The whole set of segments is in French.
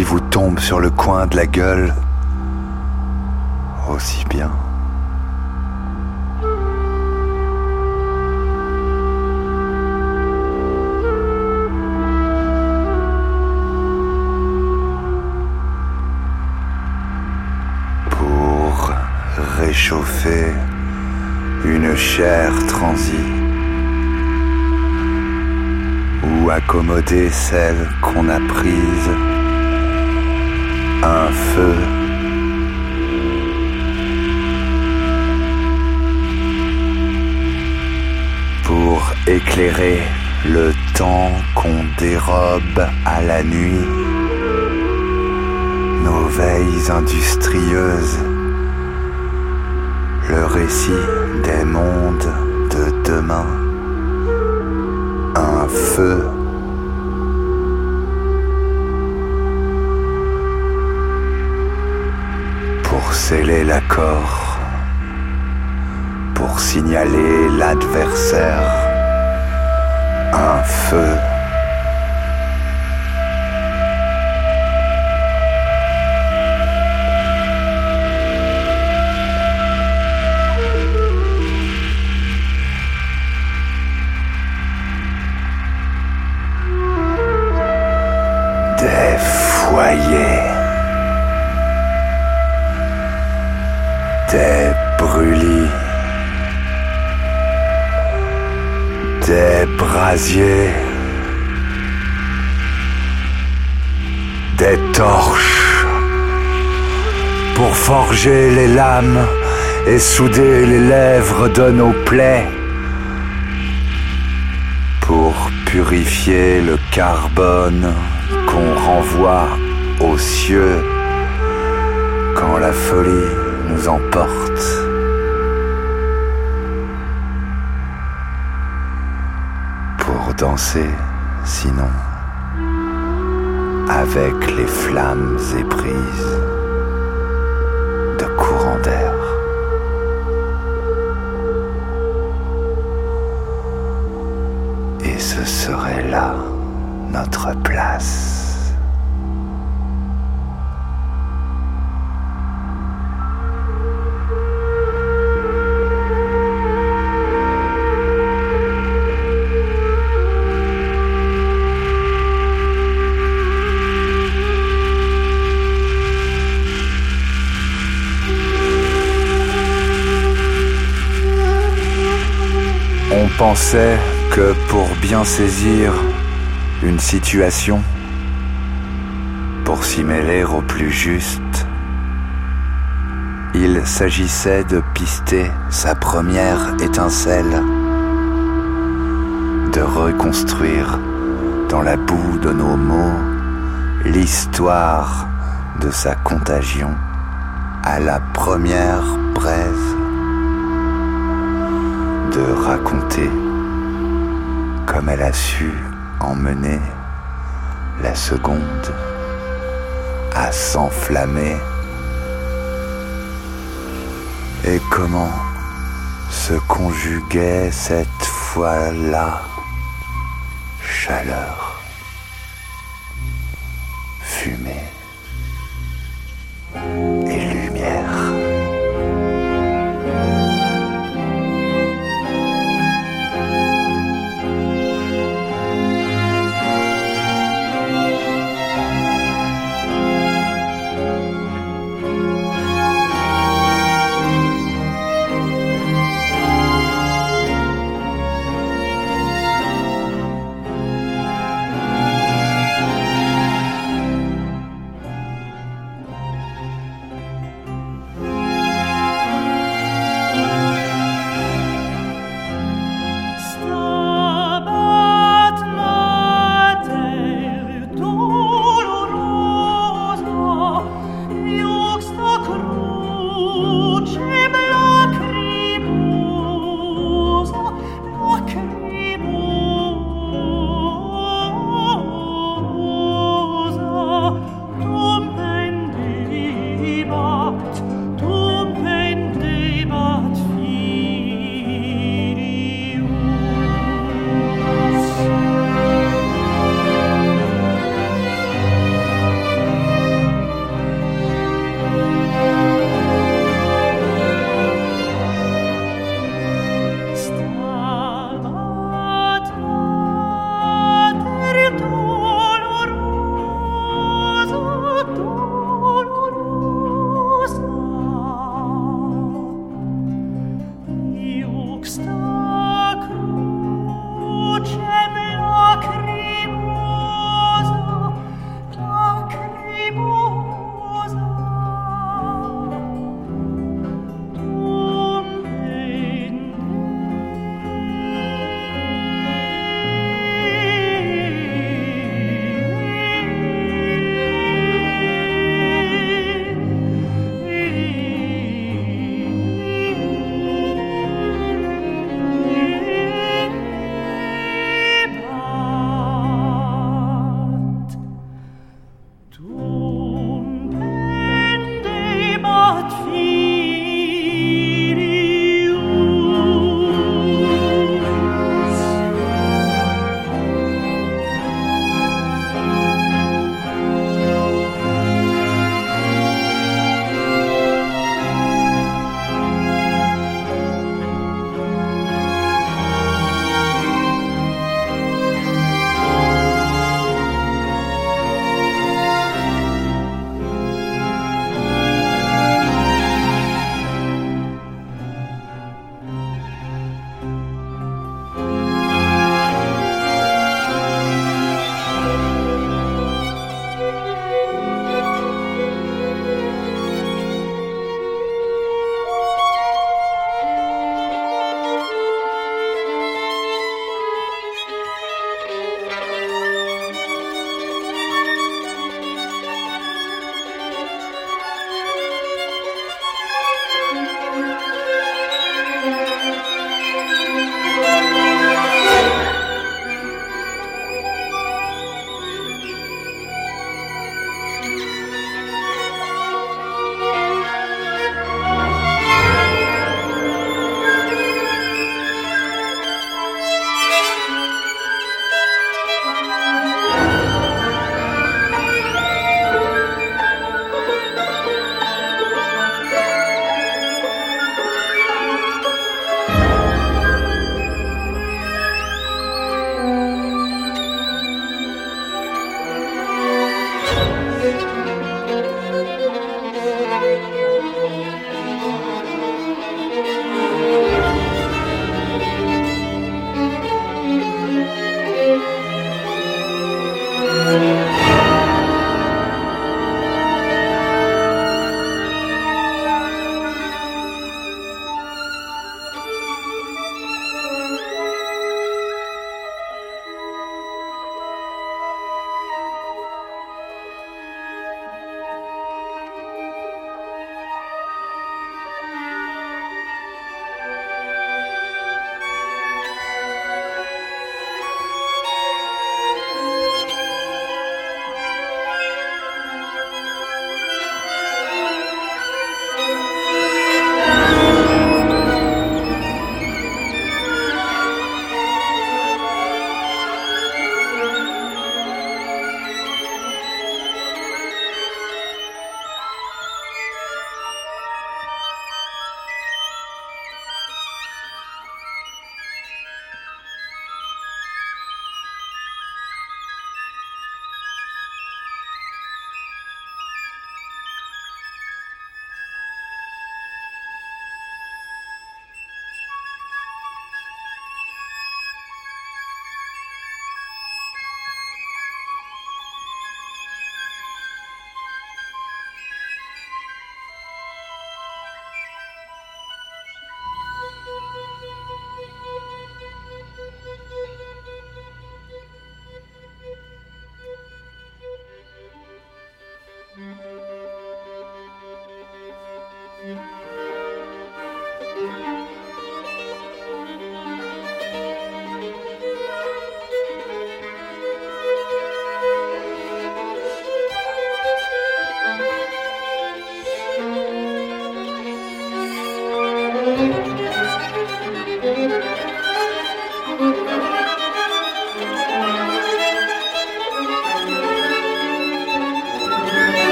Qui vous tombe sur le coin de la gueule aussi bien. Pour réchauffer une chair transie ou accommoder celle qu'on a prise un feu pour éclairer le temps qu'on dérobe à la nuit nos veilles industrieuses, le récit des mondes de demain, un feu. Sceller l'accord, pour signaler l'adversaire, un feu. des foyers, des torches. Pour forger les lames et souder les lèvres de nos plaies. Pour purifier le carbone qu'on renvoie aux cieux quand la folie nous emporte. Danser, sinon, avec les flammes éprises de courant d'air. Pensait que pour bien saisir une situation, pour s'y mêler au plus juste, il s'agissait de pister sa première étincelle, de reconstruire dans la boue de nos mots l'histoire de sa contagion à la première braise, de raconter comme elle a su emmener la seconde à s'enflammer. Et comment se conjuguait cette fois-là chaleur,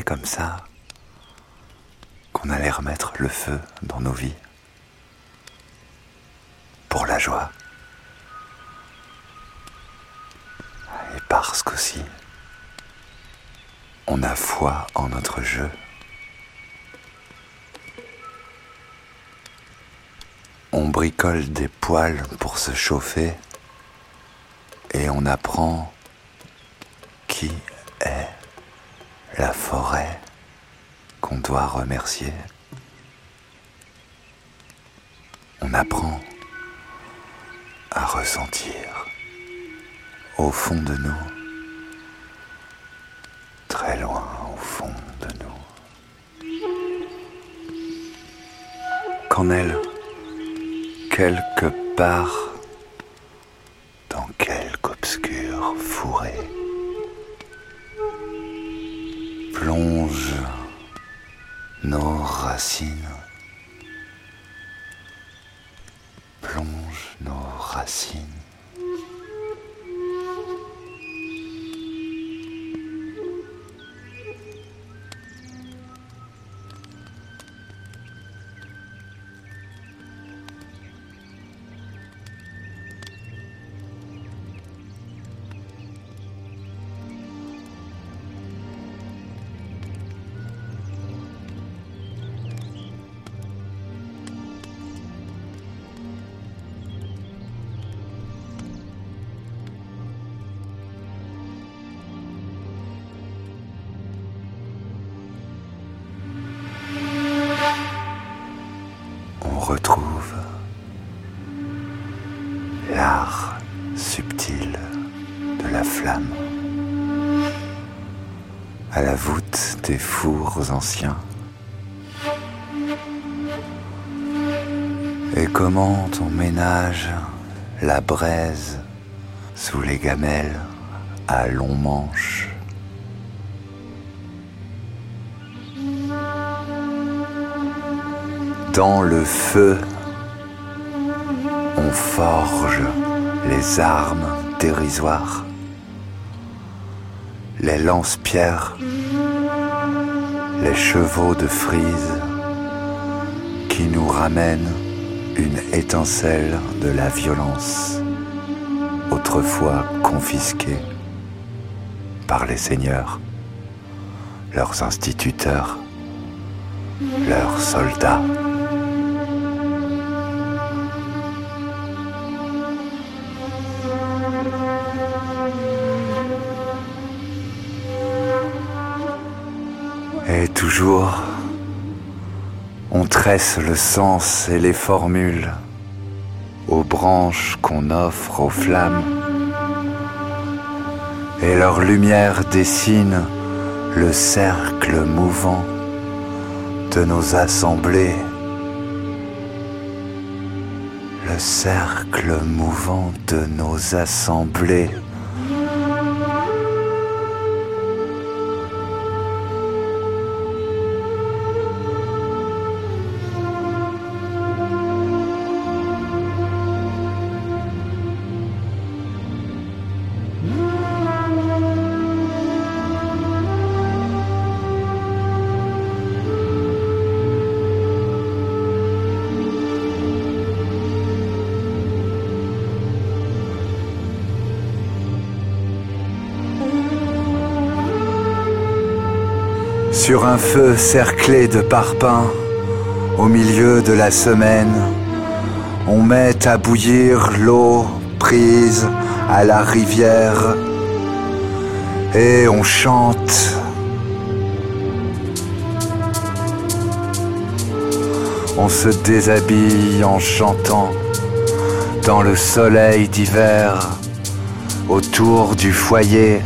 Comme ça qu'on allait remettre le feu dans nos vies pour la joie. Et parce qu'aussi, on a foi en notre jeu. On bricole des poils pour se chauffer et on apprend qui est la forêt qu'on doit remercier. On apprend à ressentir au fond de nous, très loin au fond de nous. Qu'en elle, quelque part, Et comment on ménage la braise sous les gamelles à long manche Dans le feu, on forge les armes dérisoires, les lance-pierres, les chevaux de frise qui nous ramènent une étincelle de la violence, autrefois confisquée par les seigneurs, leurs instituteurs, leurs soldats. Le sens et les formules aux branches qu'on offre aux flammes. Et leur lumière dessine le cercle mouvant de nos assemblées. Le cercle mouvant de nos assemblées. Sur un feu cerclé de parpaings, au milieu de la semaine, on met à bouillir l'eau prise à la rivière et on chante. On se déshabille en chantant dans le soleil d'hiver autour du foyer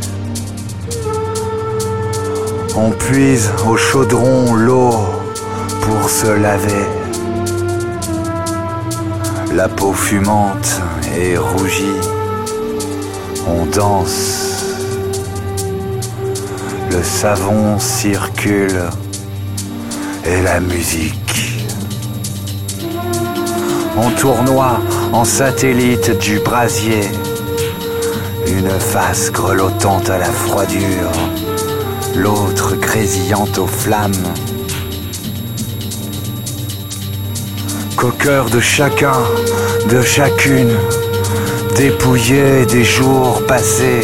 on puise au chaudron l'eau pour se laver. La peau fumante et rougie, on danse. Le savon circule et la musique. On tournoie en satellite du brasier, une face grelottante à la froidure l'autre grésillant aux flammes. Qu'au cœur de chacun, de chacune, dépouillé des jours passés,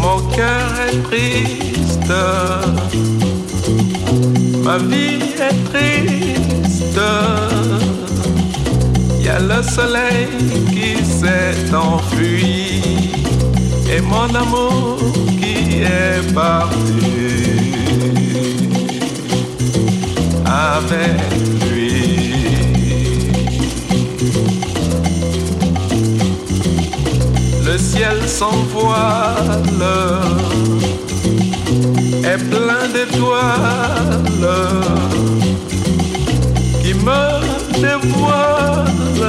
mon cœur est triste, ma vie est triste. Il y a le soleil qui s'est enfui et mon amour qui est parti. Avec ciel sans voile est plein d'étoiles qui me dévoilent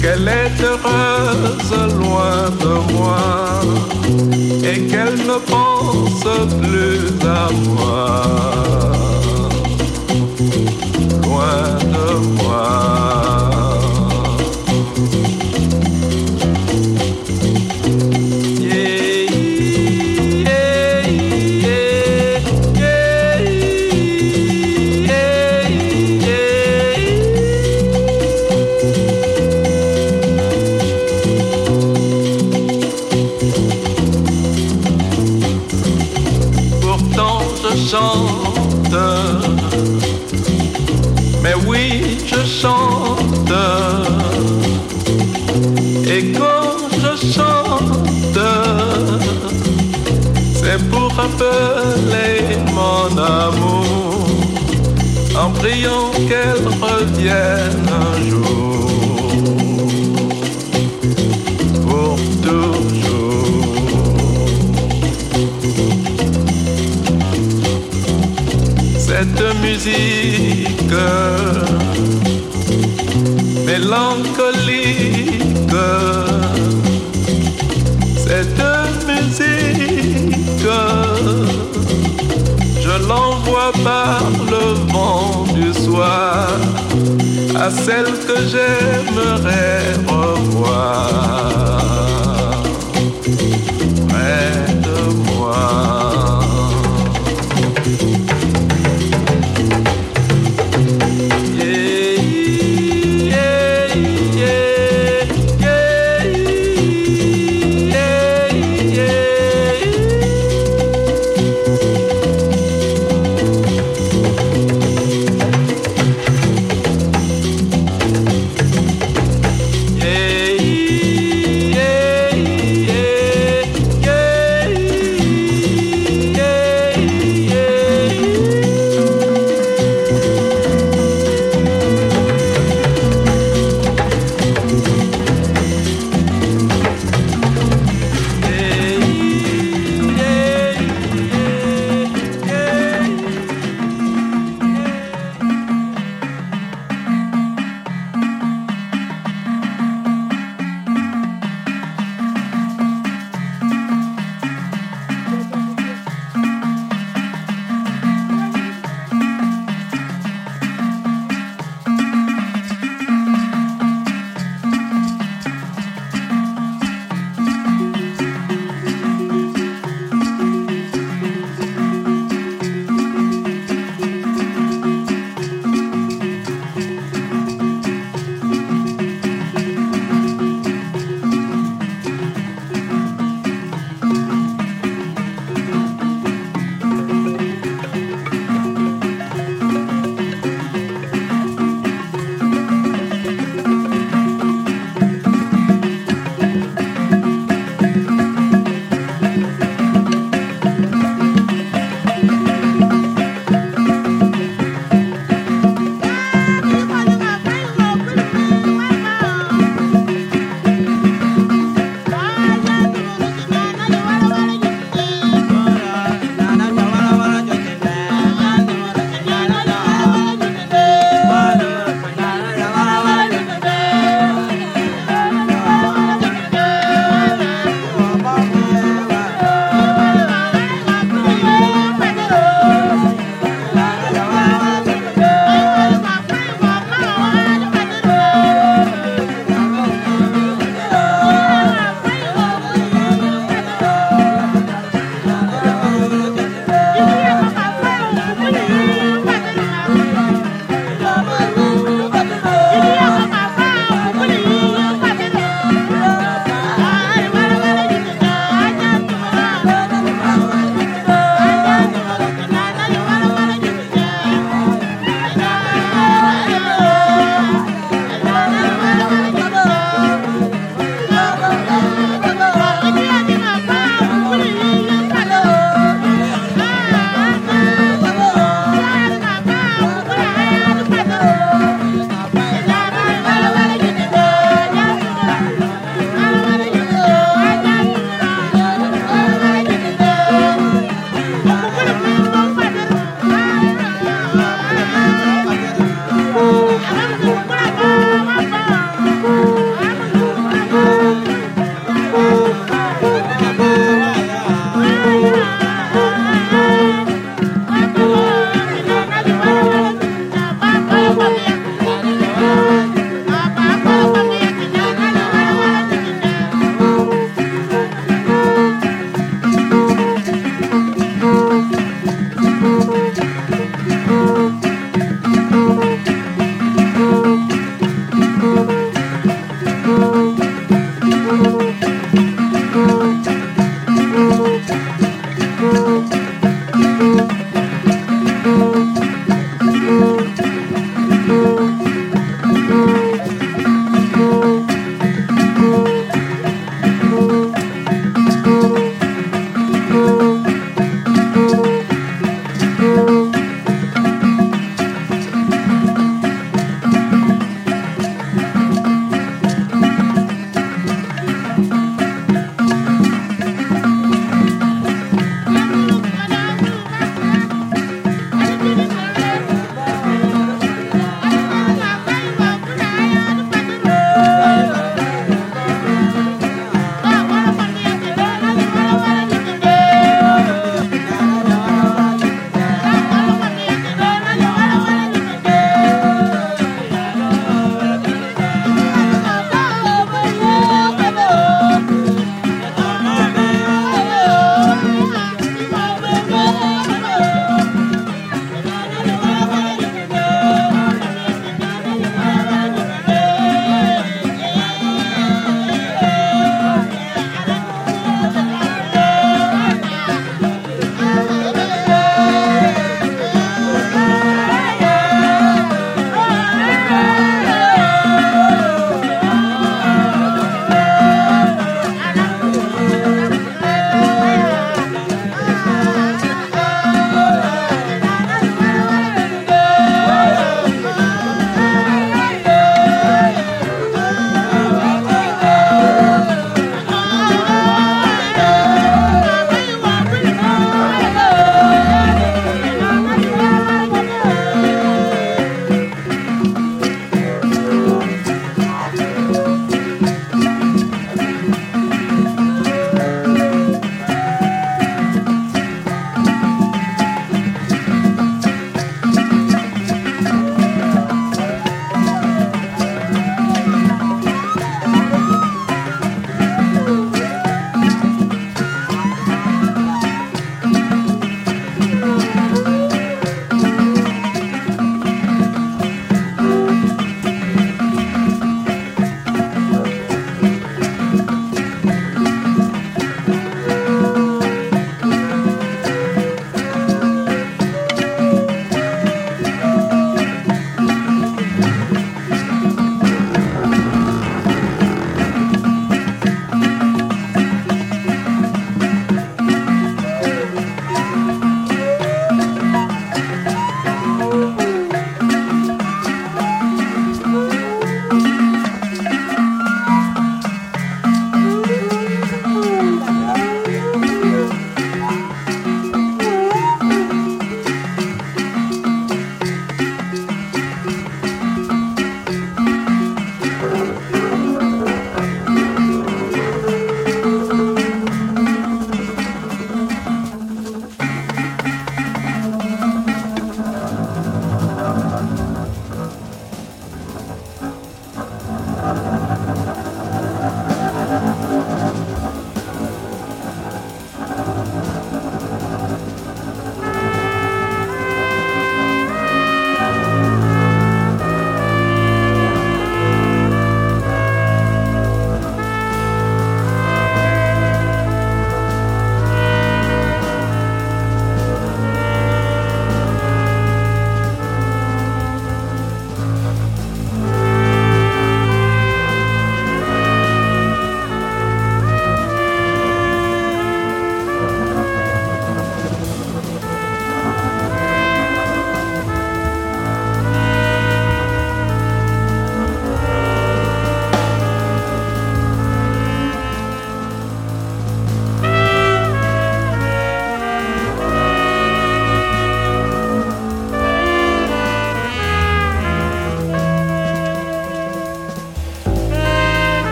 qu'elle est heureuse loin de moi et qu'elle ne pense plus à moi. Loin de moi essayons qu'elle revienne un jour. Pour toujours. Cette musique mélancolique, cette musique, je l'envoie par le vent à celle que j'aimerais revoir.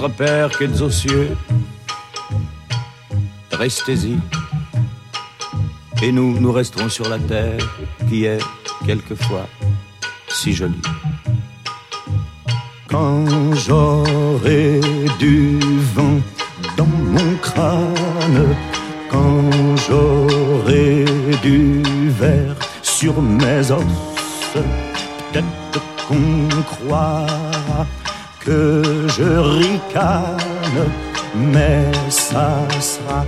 Notre Père qui es aux cieux, restez-y. Et nous, nous resterons sur la terre qui est quelquefois si jolie. Quand j'aurai du vent dans mon crâne, quand j'aurai du verre sur mes os, peut-être qu'on croira que je ricane, mais ça sera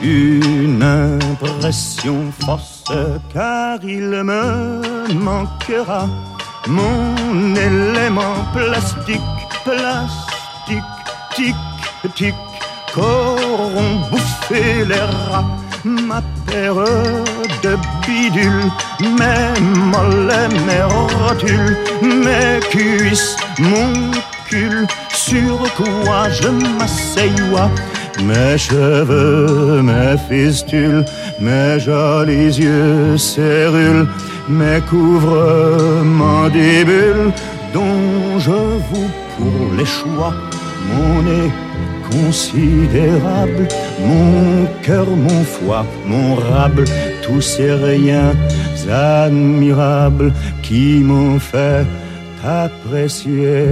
une impression fausse, car il me manquera mon élément plastique, plastique, tic, tic, qu'auront bouffé les rats, ma paire de bidules, mes mollets, mes rotules, mes cuisses, mon sur quoi je m'asseyois mes cheveux, mes fistules, mes jolis yeux cérules, mes couvre mandibule dont je vous pour les choix mon nez considérable, mon cœur, mon foie, mon rable, tous ces riens admirables qui m'ont fait apprécier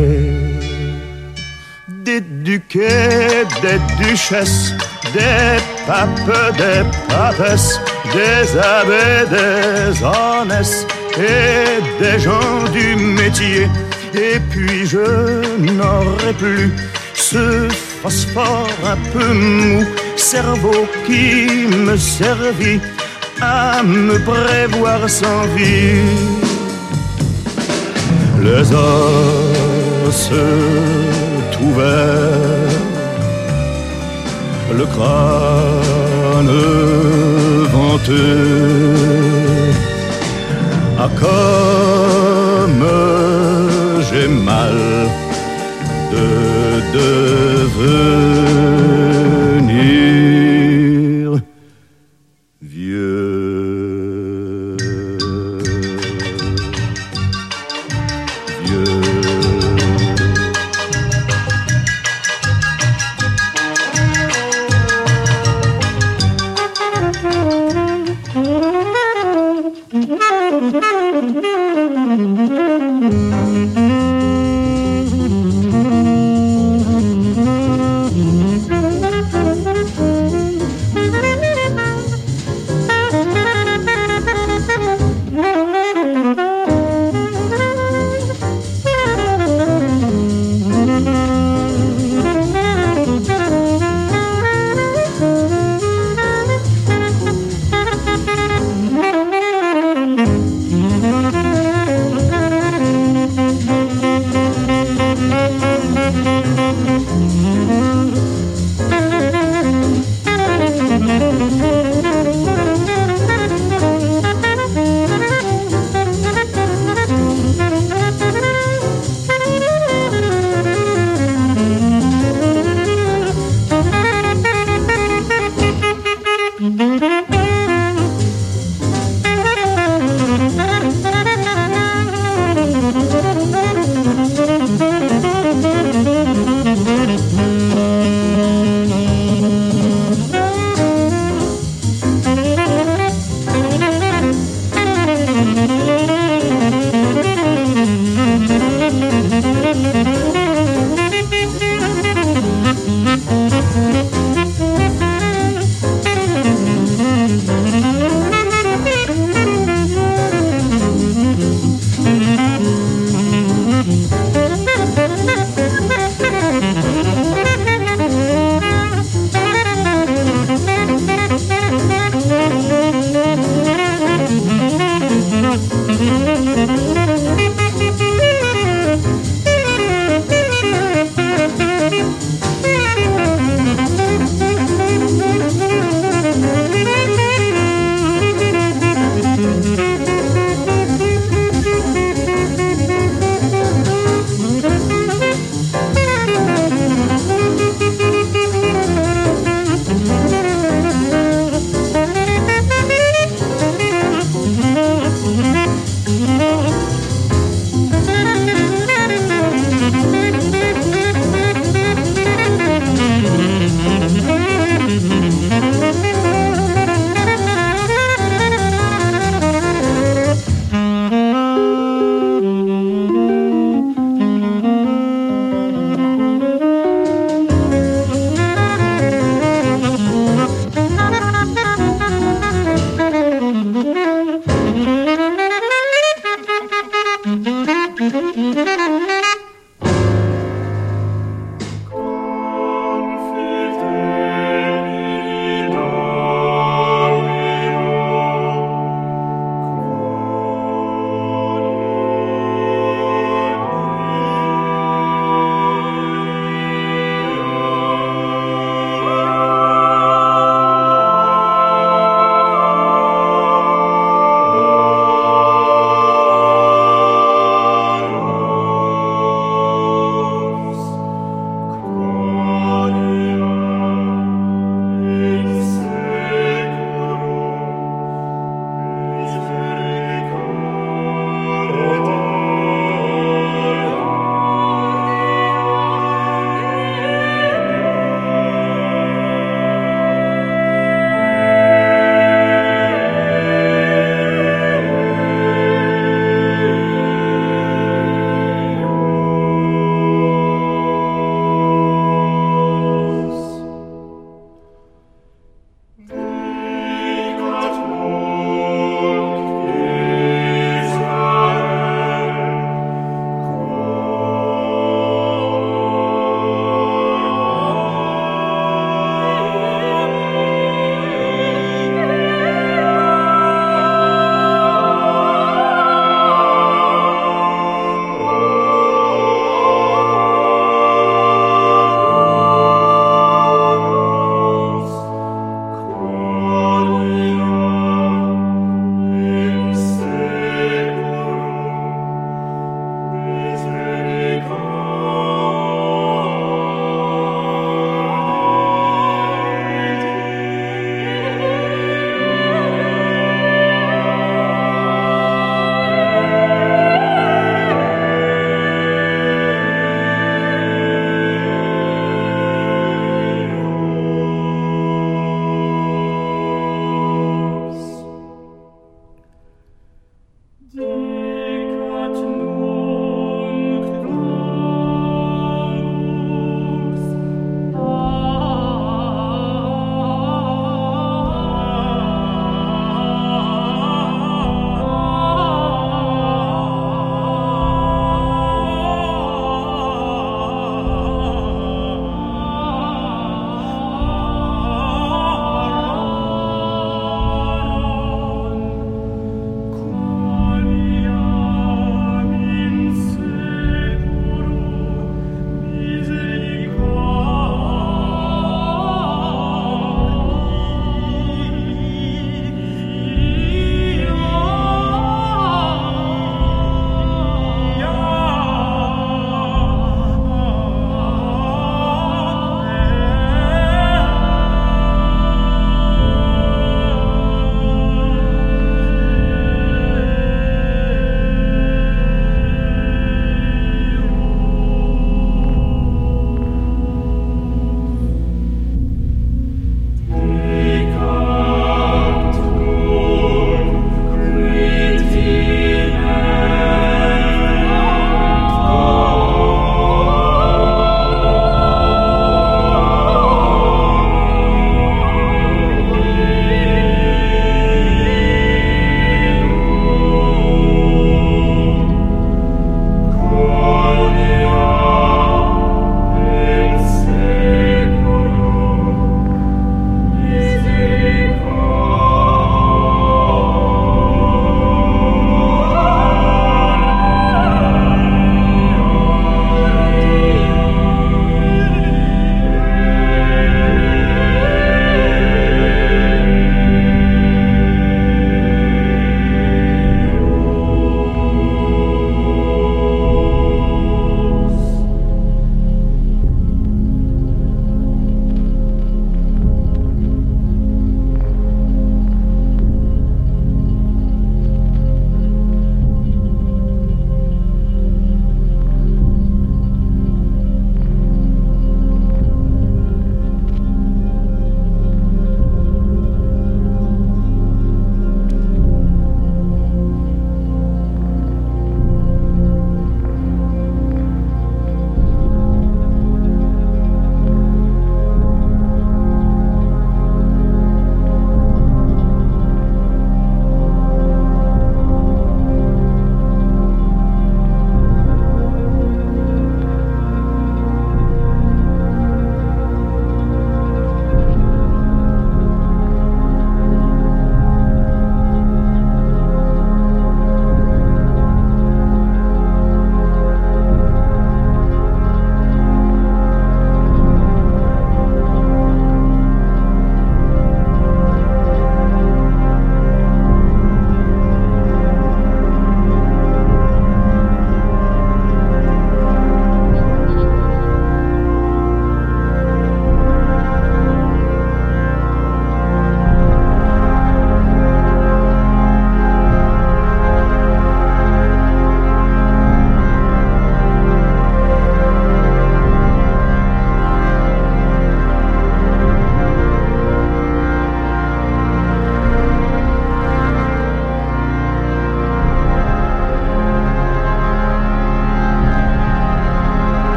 des duquets, des duchesses, des papes, des papesses, des abbés, des honnêtes et des gens du métier. Et puis je n'aurai plus ce phosphore un peu mou, cerveau qui me servit à me prévoir sans vie. Les os ouvert, le crâne venteux. Ah, comme j'ai mal de devenir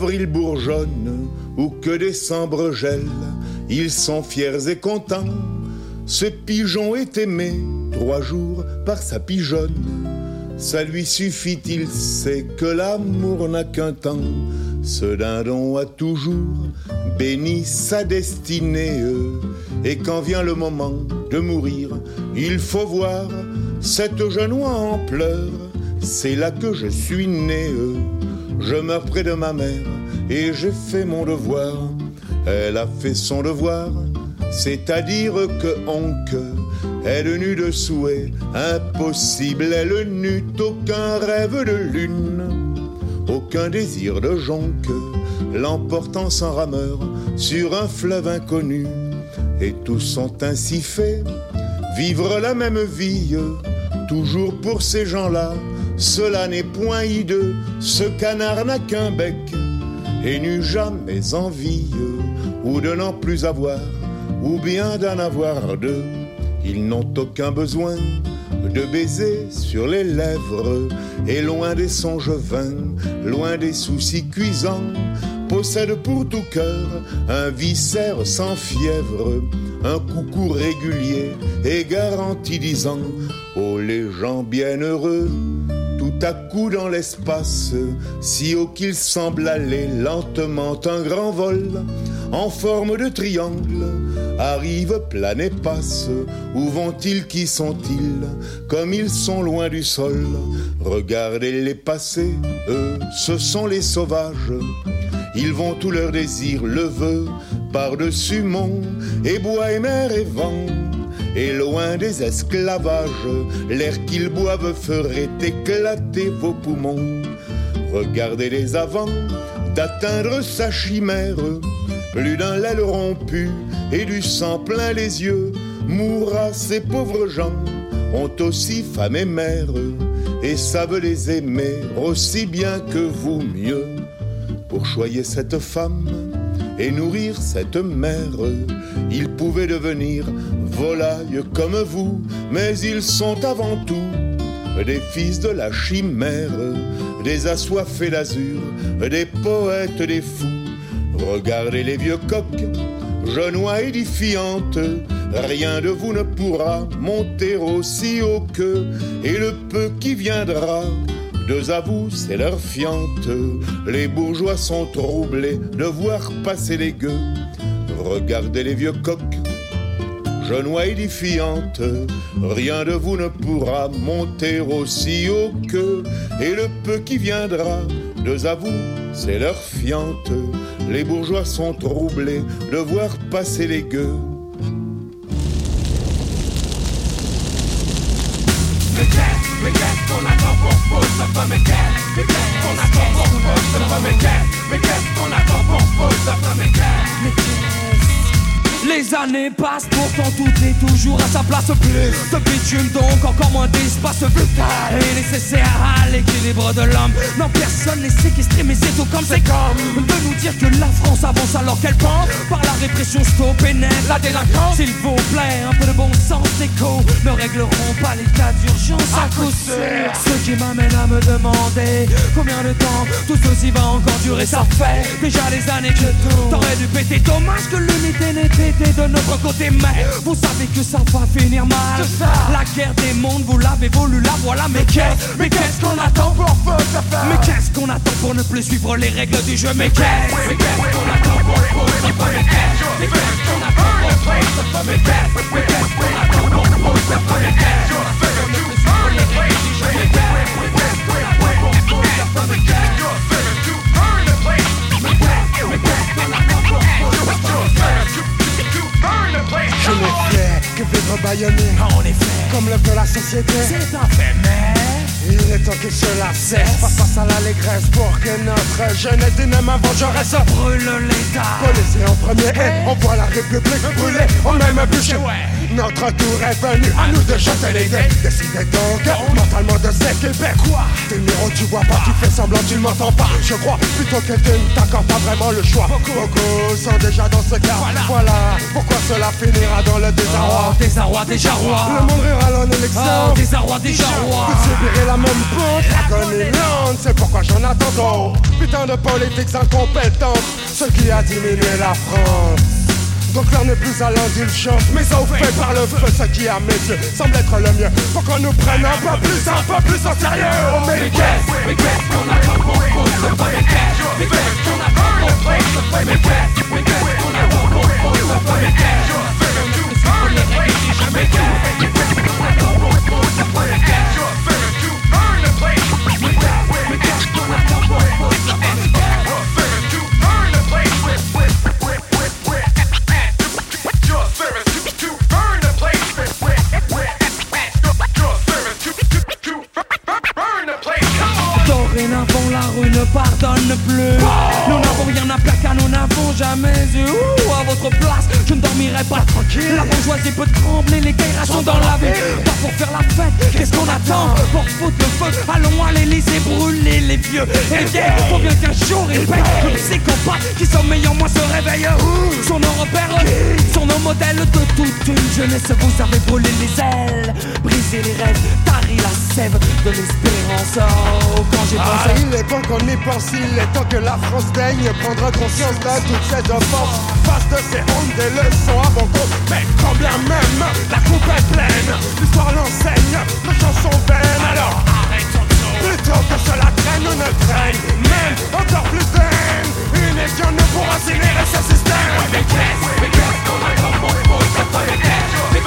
qu'avril bourgeonne ou que décembre gèle, ils sont fiers et contents. Ce pigeon est aimé trois jours par sa pigeonne. Ça lui suffit, il sait que l'amour n'a qu'un temps. Ce dindon a toujours béni sa destinée. Et quand vient le moment de mourir, il faut voir cette jeune en pleurs. C'est là que je suis né. Je meurs près de ma mère et j'ai fait mon devoir. Elle a fait son devoir, c'est-à-dire que Honk, elle n'eut de souhait impossible, elle n'eut aucun rêve de lune, aucun désir de jonque, l'emportant sans rameur sur un fleuve inconnu. Et tous sont ainsi faits, vivre la même vie, toujours pour ces gens-là cela n'est point hideux, ce canard n'a qu'un bec et n'eut jamais envie ou de n'en plus avoir, ou bien d'en avoir deux. Ils n'ont aucun besoin de baiser sur les lèvres et loin des songes vains, loin des soucis cuisants, possède pour tout cœur un viscère sans fièvre, un coucou régulier et garanti disant Oh les gens bienheureux, à coup dans l'espace, si haut qu'il semble aller lentement un grand vol, en forme de triangle, arrive, plane et passe. Où vont-ils, qui sont-ils, comme ils sont loin du sol Regardez-les passer, eux, ce sont les sauvages. Ils vont tout leur désir, le vœu, par-dessus mont, et bois et mer et vent Et loin des esclavages, l'air qu'ils boivent ferait éclater vos poumons. Regardez les avant d'atteindre sa chimère. Plus d'un l'aile rompu et du sang plein les yeux. Mourra ces pauvres gens, ont aussi femme et mère, et savent les aimer aussi bien que vous mieux. Pour choyer cette femme et nourrir cette mère, ils pouvaient devenir volailles comme vous, mais ils sont avant tout des fils de la chimère, des assoiffés d'azur, des poètes, des fous. Regardez les vieux coqs, genois édifiantes, rien de vous ne pourra monter aussi haut que, et le peu qui viendra, deux à vous, c'est leur fiante. Les bourgeois sont troublés de voir passer les gueux. Regardez les vieux coqs, genois édifiantes, rien de vous ne pourra monter aussi haut que, et le peu qui viendra, deux vous, c'est leur fiante. Les bourgeois sont troublés de voir passer les gueux. Fameux qu'est-ce Mais qu'est-ce qu'on attend pour foutre ce fameux qu'est-ce Mais qu'est-ce qu'on attend pour foutre ce fameux qu'est-ce Les années passent, pourtant tout est toujours à sa place. Plus de bitume donc encore moins d'espace vital Et nécessaire à l'équilibre de l'homme. Non personne n'est séquestré mais c'est tout comme c'est comme. De nous dire que la France avance alors qu'elle pend. Par la répression stop net la délinquance. S'il vous plaît un peu de bon sens écho. Ne régleront pas l'état d'urgence à coup sûr. Ce qui m'amène à me demander Combien de temps tout ceci va encore durer. Ça fait déjà des années que tout T'aurais dû péter Dommage que l'unité n'était de notre côté Mais vous savez que ça va finir mal La guerre des mondes vous l'avez voulu la voilà Mais qu'est-ce Mais qu'est-ce qu'on attend pour Mais qu'est-ce qu'on attend pour ne plus suivre les règles du jeu Mais qu'est-ce Mais qu'est-ce qu'on attend pour Mais qu'est-ce Mais qu'est-ce qu'on attend pour Mais qu'est-ce Mais qu'est-ce qu'on attend pour Mais qu'est-ce Mais Je n'ai fait que vivre baïonné En effet, Comme le veut la société. C'est un fait mais Il est temps que cela cesse. Face face à l'allégresse pour que notre jeunesse dynamo vengeresse Brûle l'état. Policier en premier et on voit la République brûler. On même bûcher Notre tour est venu à nous de jeter les dés. Décidez donc mentalement de s'équiper Quoi? T'es numéro tu vois pas, tu fais semblant tu ne m'entends pas. Je crois plutôt que tu ne t'accordes pas vraiment le choix. Beaucoup. Sont déjà dans ce cas. Voilà. Pourquoi cela finira dans le désarroi. Oh, désarroi déjà roi. Le monde rira en élection. Oh, désarroi déjà roi. Vous subirez la même faute, l'agonie lente, c'est pourquoi j'en attends trop. Putain de politiques incompétentes, ce qui a diminué la France. Donc l'heure n'est plus à l'indulgence, mais fait par le feu, ce qui à mes yeux semble être le mieux. Faut qu'on nous prenne un peu plus, un peu plus au sérieux. Mais qu'est-ce Mais qu'est-ce qu'on Mais qu'est-ce qu'on attend pour foutre le premier cash Mais qu'est-ce qu'on attend pour foutre le premier cash Mais qu'est-ce qu'on attend pour foutre le premier cash Mais Ouh, À votre place, je ne dormirai pas tranquille. La bourgeoisie peut trembler, les guerres sont dans la vie. Pas pour faire la fête, qu'est-ce qu'on attend? Pour foutre le feu, allons à l'Elysée brûler les vieux. Et vieilles, faut bien qu'un jour ils payent Le psychopathe qui sommeille en moi se réveille Sont nos repères, sont nos modèles de toute une jeunesse Vous avez brûlé les ailes, brisé les rêves Tari la sève de Oh, quand j'ai Ah, pensé il est temps qu'on y pense, il est temps que la France daigne prendre conscience de toutes ces offenses. Face de ces hontes, des leçons à bon compte, mais quand bien même la coupe est pleine, l'histoire l'enseigne, nos chansons vaines. Alors arrêtons Plutôt que cela traîne ou ne traîne, même encore plus de haine. Une légion ne pourra incinérer ce système. Mais qu'est-ce, mais qu'est-ce qu'on attend pour pour ce premier cash Mais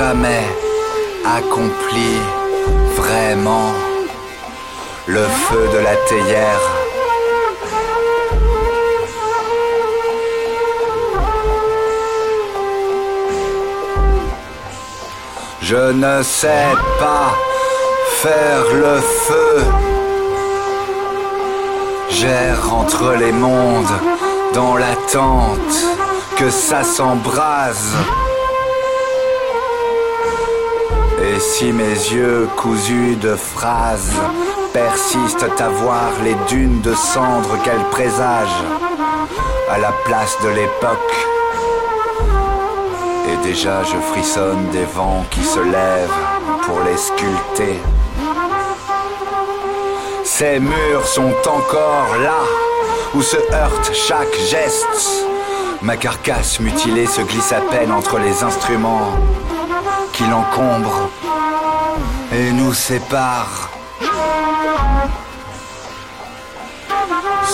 jamais accompli vraiment le feu de la théière. Je ne sais pas faire le feu. J'erre entre les mondes dans l'attente que ça s'embrase. Si mes yeux cousus de phrases persistent à voir les dunes de cendres qu'elles présagent à la place de l'époque, et déjà je frissonne des vents qui se lèvent pour les sculpter. Ces murs sont encore là, où se heurte chaque geste. Ma carcasse mutilée se glisse à peine entre les instruments qui l'encombrent nous séparent.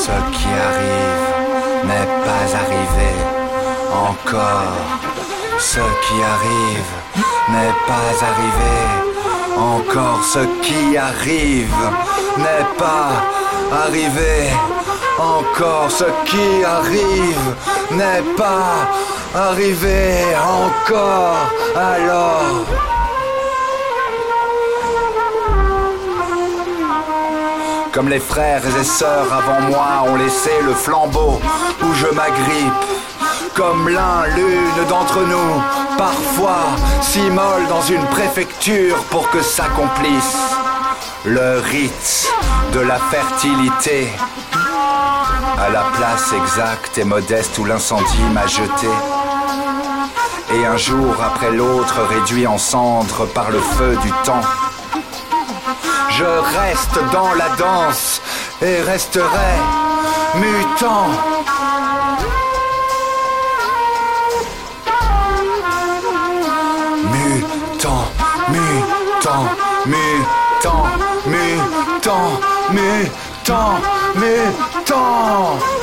Ce qui arrive n'est pas arrivé encore. Ce qui arrive n'est pas arrivé encore. Ce qui arrive n'est pas arrivé encore. Ce qui arrive n'est pas arrivé encore. Alors. Comme les frères et sœurs avant moi ont laissé le flambeau où je m'agrippe. Comme l'un, l'une d'entre nous, parfois s'immole dans une préfecture pour que s'accomplisse le rite de la fertilité. À la place exacte et modeste où l'incendie m'a jeté. Et un jour après l'autre réduit en cendres par le feu du temps. Je reste dans la danse et resterai mutant. Mutant, mutant, mutant, mutant, mutant, mutant.